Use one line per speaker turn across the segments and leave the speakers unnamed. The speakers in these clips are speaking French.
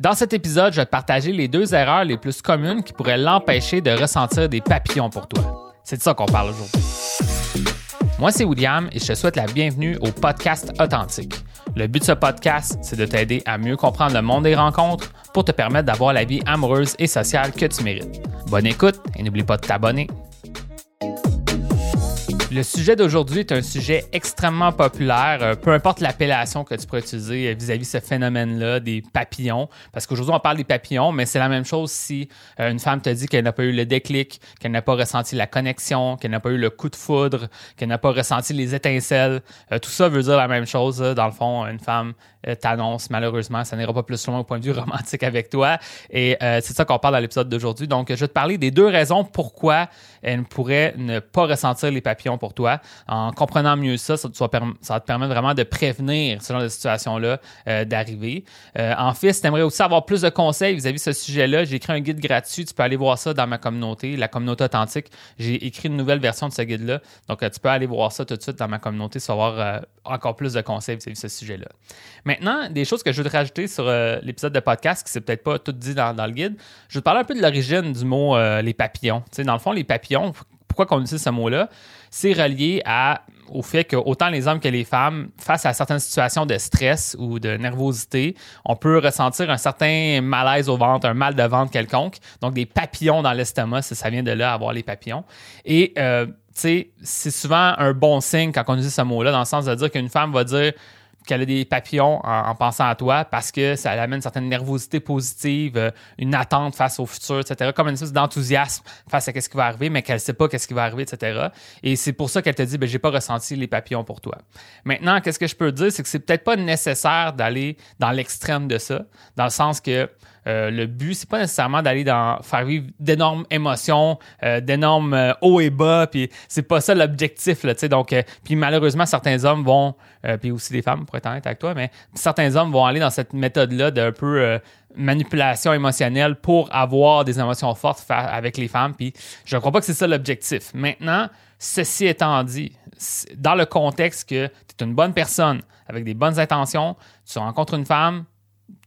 Dans cet épisode, je vais te partager les deux erreurs les plus communes qui pourraient l'empêcher de ressentir des papillons pour toi. C'est de ça qu'on parle aujourd'hui. Moi, c'est William et je te souhaite la bienvenue au podcast Authentique. Le but de ce podcast, c'est de t'aider à mieux comprendre le monde des rencontres pour te permettre d'avoir la vie amoureuse et sociale que tu mérites. Bonne écoute et n'oublie pas de t'abonner. Le sujet d'aujourd'hui est un sujet extrêmement populaire, euh, peu importe l'appellation que tu pourrais utiliser euh, vis-à-vis de ce phénomène-là, des papillons. Parce qu'aujourd'hui, on parle des papillons, mais c'est la même chose si euh, une femme te dit qu'elle n'a pas eu le déclic, qu'elle n'a pas ressenti la connexion, qu'elle n'a pas eu le coup de foudre, qu'elle n'a pas ressenti les étincelles. tout ça veut dire la même chose. Dans le fond, une femme t'annonce, malheureusement, ça n'ira pas plus loin au point de vue romantique avec toi. Et c'est ça qu'on parle dans l'épisode d'aujourd'hui. Donc, je vais te parler des deux raisons pourquoi elle pourrait ne pas ressentir les papillons pour toi. En comprenant mieux ça, ça, va te permettre vraiment de prévenir ce genre de situation-là euh, d'arriver. Euh, en fait, si tu aimerais aussi avoir plus de conseils vis-à-vis de ce sujet-là, j'ai écrit un guide gratuit. Tu peux aller voir ça dans ma communauté, la communauté authentique. J'ai écrit une nouvelle version de ce guide-là. Donc, euh, tu peux aller voir ça tout de suite dans ma communauté, savoir encore plus de conseils vis-à-vis de ce sujet-là. Maintenant, des choses que je veux te rajouter sur l'épisode de podcast, qui c'est peut-être pas tout dit dans, le guide. Je vais te parler un peu de l'origine du mot les papillons. Tu sais, dans le fond, les papillons, pourquoi qu'on utilise ce mot-là? C'est relié au fait que autant les hommes que les femmes, face à certaines situations de stress ou de nervosité, on peut ressentir un certain malaise au ventre, un mal de ventre quelconque. Donc, des papillons dans l'estomac, ça, vient de là, avoir les papillons. Et, euh, tu c'est souvent un bon signe quand on utilise ce mot-là, dans le sens de dire qu'une femme va dire qu'elle a des papillons en, pensant à toi parce que ça amène une certaine nervosité positive, euh, une attente face au futur, etc. Comme une espèce d'enthousiasme face à ce qui va arriver, mais qu'elle ne sait pas qu'est-ce qui va arriver, etc. Et c'est pour ça qu'elle te dit, ben, j'ai pas ressenti les papillons pour toi. Maintenant, qu'est-ce que je peux dire, c'est que c'est peut-être pas nécessaire d'aller dans l'extrême de ça, dans le sens que euh, le but, c'est pas nécessairement d'aller dans faire vivre d'énormes émotions, euh, d'énormes euh, hauts et bas, puis c'est pas ça l'objectif, là, tu sais. Donc, puis malheureusement, certains hommes vont, puis aussi des femmes, pour être avec toi, mais certains hommes vont aller dans cette méthode-là d'un peu manipulation émotionnelle pour avoir des émotions fortes avec les femmes, puis je crois pas que c'est ça l'objectif. Maintenant, ceci étant dit, dans le contexte que tu es une bonne personne avec des bonnes intentions, tu rencontres une femme,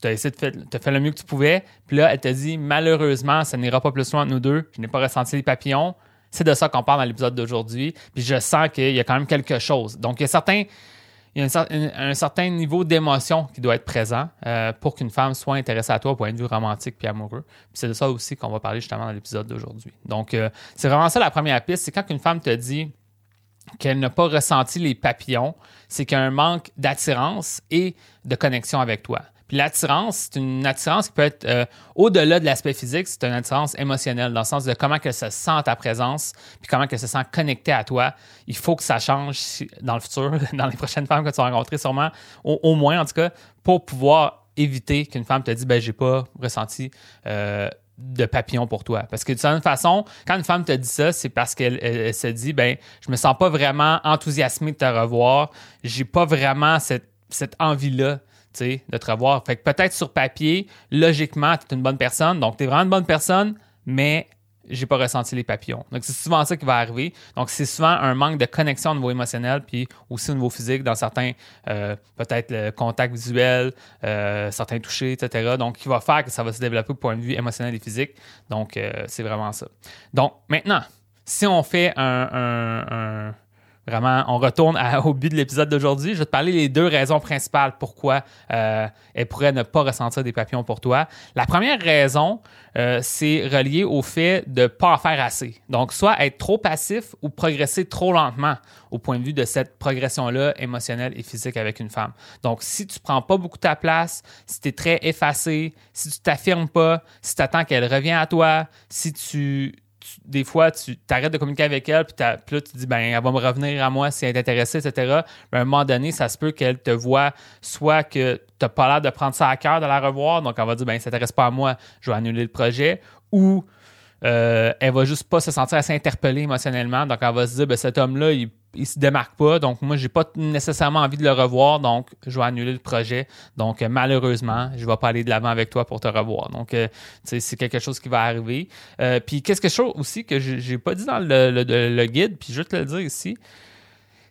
tu as essayé de faire, fait le mieux que tu pouvais. Puis là, elle t'a dit malheureusement, ça n'ira pas plus loin entre nous deux. Je n'ai pas ressenti les papillons. C'est de ça qu'on parle dans l'épisode d'aujourd'hui. Puis je sens qu'il y a quand même quelque chose. Donc, il y a certains. Il y a un, certain niveau d'émotion qui doit être présent euh, pour qu'une femme soit intéressée à toi au point de vue romantique puis amoureux. Puis c'est de ça aussi qu'on va parler justement dans l'épisode d'aujourd'hui. Donc, euh, c'est vraiment ça la première piste. C'est quand une femme te dit qu'elle n'a pas ressenti les papillons, c'est qu'il y a un manque d'attirance et de connexion avec toi. Puis l'attirance, c'est une attirance qui peut être euh, au-delà de l'aspect physique, c'est une attirance émotionnelle, dans le sens de comment que ça sent ta présence, puis comment que ça sent connecté à toi. Il faut que ça change dans le futur, dans les prochaines femmes que tu vas rencontrer, sûrement, au, moins en tout cas, pour pouvoir éviter qu'une femme te dise ben j'ai pas ressenti euh, de papillon pour toi. Parce que de toute façon, quand une femme te dit ça, c'est parce qu'elle se dit ben je me sens pas vraiment enthousiasmé de te revoir, j'ai pas vraiment cette, cette envie-là de te revoir. Fait que peut-être sur papier, logiquement, tu es une bonne personne. Donc, tu es vraiment une bonne personne, mais j'ai pas ressenti les papillons. Donc, c'est souvent ça qui va arriver. Donc, c'est souvent un manque de connexion au niveau émotionnel, puis aussi au niveau physique, dans certains, euh, peut-être le contact visuel, euh, certains touchés, etc. Donc, qui va faire que ça va se développer au point de vue émotionnel et physique. Donc, euh, c'est vraiment ça. Donc, maintenant, si on fait un Vraiment, on retourne au but de l'épisode d'aujourd'hui. Je vais te parler des deux raisons principales pourquoi euh, elle pourrait ne pas ressentir des papillons pour toi. La première raison, euh, c'est relié au fait de ne pas en faire assez. Donc, soit être trop passif ou progresser trop lentement au point de vue de cette progression-là émotionnelle et physique avec une femme. Donc, si tu prends pas beaucoup ta place, si tu es très effacé, si tu t'affirmes pas, si tu attends qu'elle revienne à toi, si tu des fois, tu t'arrêtes de communiquer avec elle, puis, là, tu dis, ben, elle va me revenir à moi si elle est intéressée, etc. À un moment donné, ça se peut qu'elle te voit soit que tu n'as pas l'air de prendre ça à cœur de la revoir, donc elle va dire, ben, ça s'intéresse pas à moi, je vais annuler le projet, ou euh, elle va juste pas se sentir assez interpellée émotionnellement, donc elle va se dire, ben, cet homme-là, il il se démarque pas. Donc, moi, j'ai pas nécessairement envie de le revoir. Donc, je vais annuler le projet. Donc, euh, malheureusement, je vais pas aller de l'avant avec toi pour te revoir. Donc, euh, c'est quelque chose qui va arriver. Euh, puis, qu'est-ce que je aussi que j'ai pas dit dans le, guide, puis je vais te le dire ici.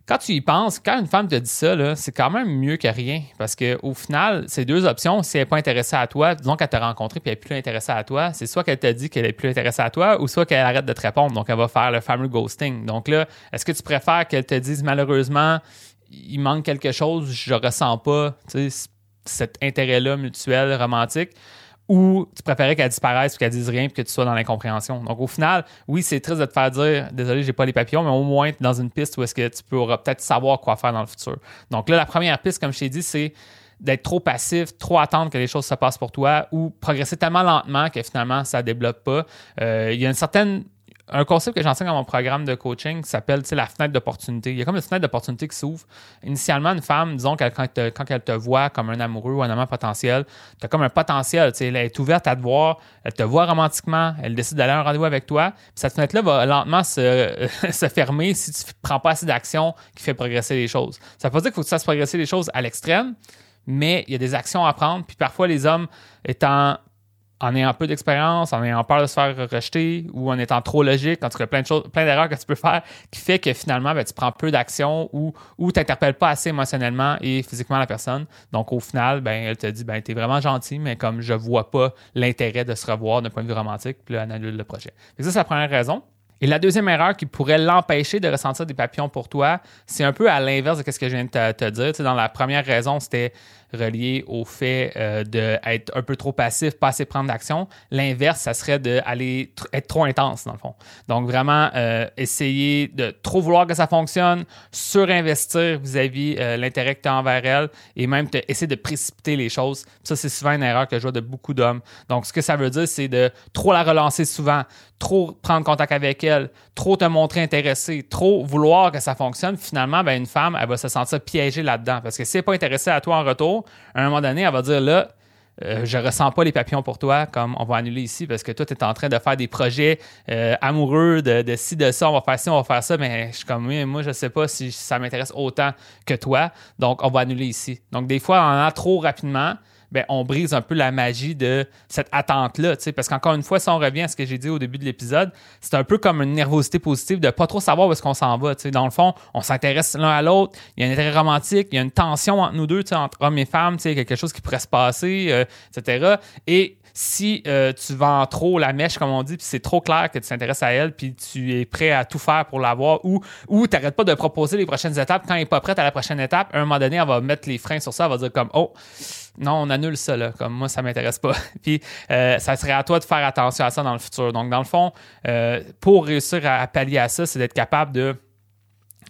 Quand tu y penses, quand une femme te dit ça, c'est quand même mieux que rien. Parce qu'au final, ces deux options, si elle n'est pas intéressée à toi, disons qu'elle t'a rencontré et elle n'est plus intéressée à toi, c'est soit qu'elle t'a dit qu'elle est plus intéressée à toi ou soit qu'elle arrête de te répondre. Donc, elle va faire le fameux ghosting. Donc là, est-ce que tu préfères qu'elle te dise malheureusement, il manque quelque chose, je ressens pas cet intérêt-là mutuel, romantique? Ou tu préférais qu'elle disparaisse, qu'elle dise rien, puis que tu sois dans l'incompréhension. Donc, au final, oui, c'est triste de te faire dire désolé, j'ai pas les papillons, mais au moins, es dans une piste où est-ce que tu pourras peut-être savoir quoi faire dans le futur. Donc, là, la première piste, comme je t'ai dit, c'est d'être trop passif, trop attendre que les choses se passent pour toi ou progresser tellement lentement que finalement, ça développe pas. Euh, il y a une certaine un concept que j'enseigne dans mon programme de coaching qui s'appelle la fenêtre d'opportunité. Il y a comme une fenêtre d'opportunité qui s'ouvre. Initialement, une femme, disons, quand, quand, elle te voit comme un amoureux ou un amant potentiel, tu as comme un potentiel. Elle est ouverte à te voir, elle te voit romantiquement, elle décide d'aller à un rendez-vous avec toi. cette fenêtre-là va lentement se, se, fermer si tu ne prends pas assez d'action qui fait progresser les choses. Ça veut pas dire qu'il faut que tu fasses progresser les choses à l'extrême, mais il y a des actions à prendre. Puis parfois, les hommes étant en ayant peu d'expérience, en ayant peur de se faire rejeter ou en étant trop logique, en tout cas plein d'erreurs que tu peux faire qui fait que finalement ben, tu prends peu d'action ou, ou tu n'interpelles pas assez émotionnellement et physiquement la personne. Donc au final, ben, elle te dit ben, tu es vraiment gentil, mais comme je vois pas l'intérêt de se revoir d'un point de vue romantique, puis elle annule le projet. Et ça, c'est la première raison. Et la deuxième erreur qui pourrait l'empêcher de ressentir des papillons pour toi, c'est un peu à l'inverse de ce que je viens de te, dire. Dans la première raison, c'était relié au fait euh, d'être un peu trop passif, pas assez prendre d'action. L'inverse, ça serait d'aller être trop intense, dans le fond. Donc, vraiment, euh, essayer de trop vouloir que ça fonctionne, surinvestir vis-à-vis euh, l'intérêt que tu as envers elle et même essayer de précipiter les choses. Ça, c'est souvent une erreur que je vois de beaucoup d'hommes. Donc, ce que ça veut dire, c'est de trop la relancer souvent, trop prendre contact avec elle, trop te montrer intéressé, trop vouloir que ça fonctionne. Finalement, ben, une femme, elle va se sentir piégée là-dedans. Parce que si elle n'est pas intéressée à toi en retour, à un moment donné, elle va dire là, euh, je ressens pas les papillons pour toi, comme on va annuler ici, parce que toi, tu es en train de faire des projets euh, amoureux de, ci, de ça, on va faire ci, on va faire ça, mais je suis comme, oui, moi, je sais pas si ça m'intéresse autant que toi, donc on va annuler ici. Donc, des fois, on en a trop rapidement, ben, on brise un peu la magie de cette attente-là. Parce qu'encore une fois, si on revient à ce que j'ai dit au début de l'épisode, c'est un peu comme une nervosité positive de pas trop savoir où est-ce qu'on s'en va. Dans le fond, on s'intéresse l'un à l'autre, il y a un intérêt romantique, il y a une tension entre nous deux, entre hommes et femmes, quelque chose qui pourrait se passer, euh, etc. Et si euh, tu vends trop la mèche, comme on dit, puis c'est trop clair que tu t'intéresses à elle, puis tu es prêt à tout faire pour l'avoir, ou, ou tu n'arrêtes pas de proposer les prochaines étapes, quand elle n'est pas prête à la prochaine étape, à un moment donné, elle va mettre les freins sur ça, elle va dire comme, oh, non, on annule ça, là. Comme moi, ça m'intéresse pas. Puis, euh, ça serait à toi de faire attention à ça dans le futur. Donc, dans le fond, euh, pour réussir à, pallier à ça, c'est d'être capable de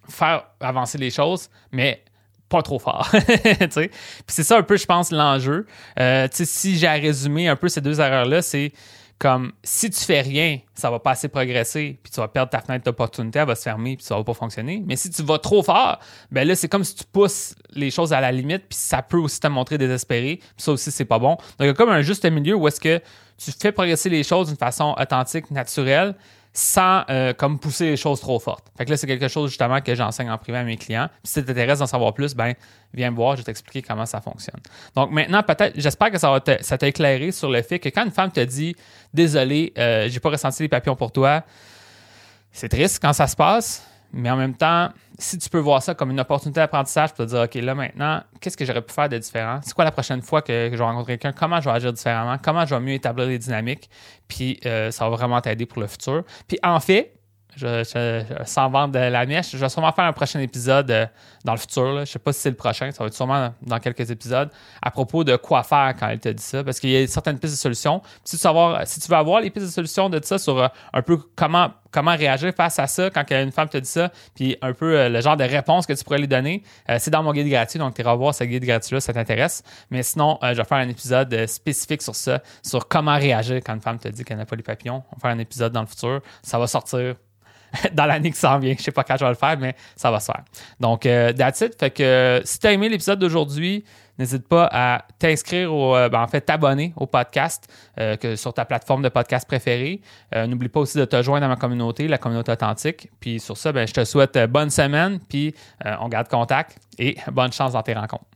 faire avancer les choses, mais pas trop fort. Puis c'est ça un peu, je pense, l'enjeu. Euh, si j'ai à résumer un peu ces deux erreurs-là, c'est comme si tu fais rien, ça va pas assez progresser, puis tu vas perdre ta fenêtre d'opportunité, elle va se fermer, puis ça va pas fonctionner. Mais si tu vas trop fort, ben là, c'est comme si tu pousses les choses à la limite, puis ça peut aussi te montrer désespéré, puis ça aussi, c'est pas bon. Donc, il y a comme un juste milieu où est-ce que tu fais progresser les choses d'une façon authentique, naturelle, sans euh, comme pousser les choses trop fortes. Fait que là, c'est quelque chose justement que j'enseigne en privé à mes clients. Puis si tu t'intéresses d'en savoir plus, ben viens me voir, je vais t'expliquer comment ça fonctionne. Donc maintenant, peut-être, j'espère que ça va t'a éclairé sur le fait que quand une femme te dit Désolé, euh, j'ai pas ressenti les papillons pour toi, c'est triste quand ça se passe, mais en même temps, si tu peux voir ça comme une opportunité d'apprentissage, peux te dire, OK, là maintenant, qu'est-ce que j'aurais pu faire de différent? C'est quoi la prochaine fois que, je vais rencontrer quelqu'un? Comment je vais agir différemment? Comment je vais mieux établir les dynamiques? Puis euh, ça va vraiment t'aider pour le futur. Puis en fait, je, sans vendre de la mèche. Je vais sûrement faire un prochain épisode euh, dans le futur. Je ne sais pas si c'est le prochain, ça va être sûrement dans quelques épisodes, à propos de quoi faire quand elle te dit ça, parce qu'il y a certaines pistes de solutions. Si tu, savoir, si tu veux avoir les pistes de solutions de ça sur euh, un peu comment, comment réagir face à ça quand une femme te dit ça, puis un peu euh, le genre de réponse que tu pourrais lui donner, c'est dans mon guide gratuit, donc tu iras voir ce guide gratuit-là, ça t'intéresse. Mais sinon, je vais faire un épisode spécifique sur ça, sur comment réagir quand une femme te dit qu'elle n'a pas les papillons. On va faire un épisode dans le futur. Ça va sortir dans l'année qui s'en vient. Je sais pas quand je vais le faire, mais ça va se faire. Donc, euh, that's it. Fait que si tu as aimé l'épisode d'aujourd'hui, n'hésite pas à t'inscrire au, euh, ben, en fait, t'abonner au podcast euh, que sur ta plateforme de podcast préférée. N'oublie pas aussi de te joindre à ma communauté, la communauté authentique. Puis sur ça, ben, je te souhaite bonne semaine, puis on garde contact et bonne chance dans tes rencontres.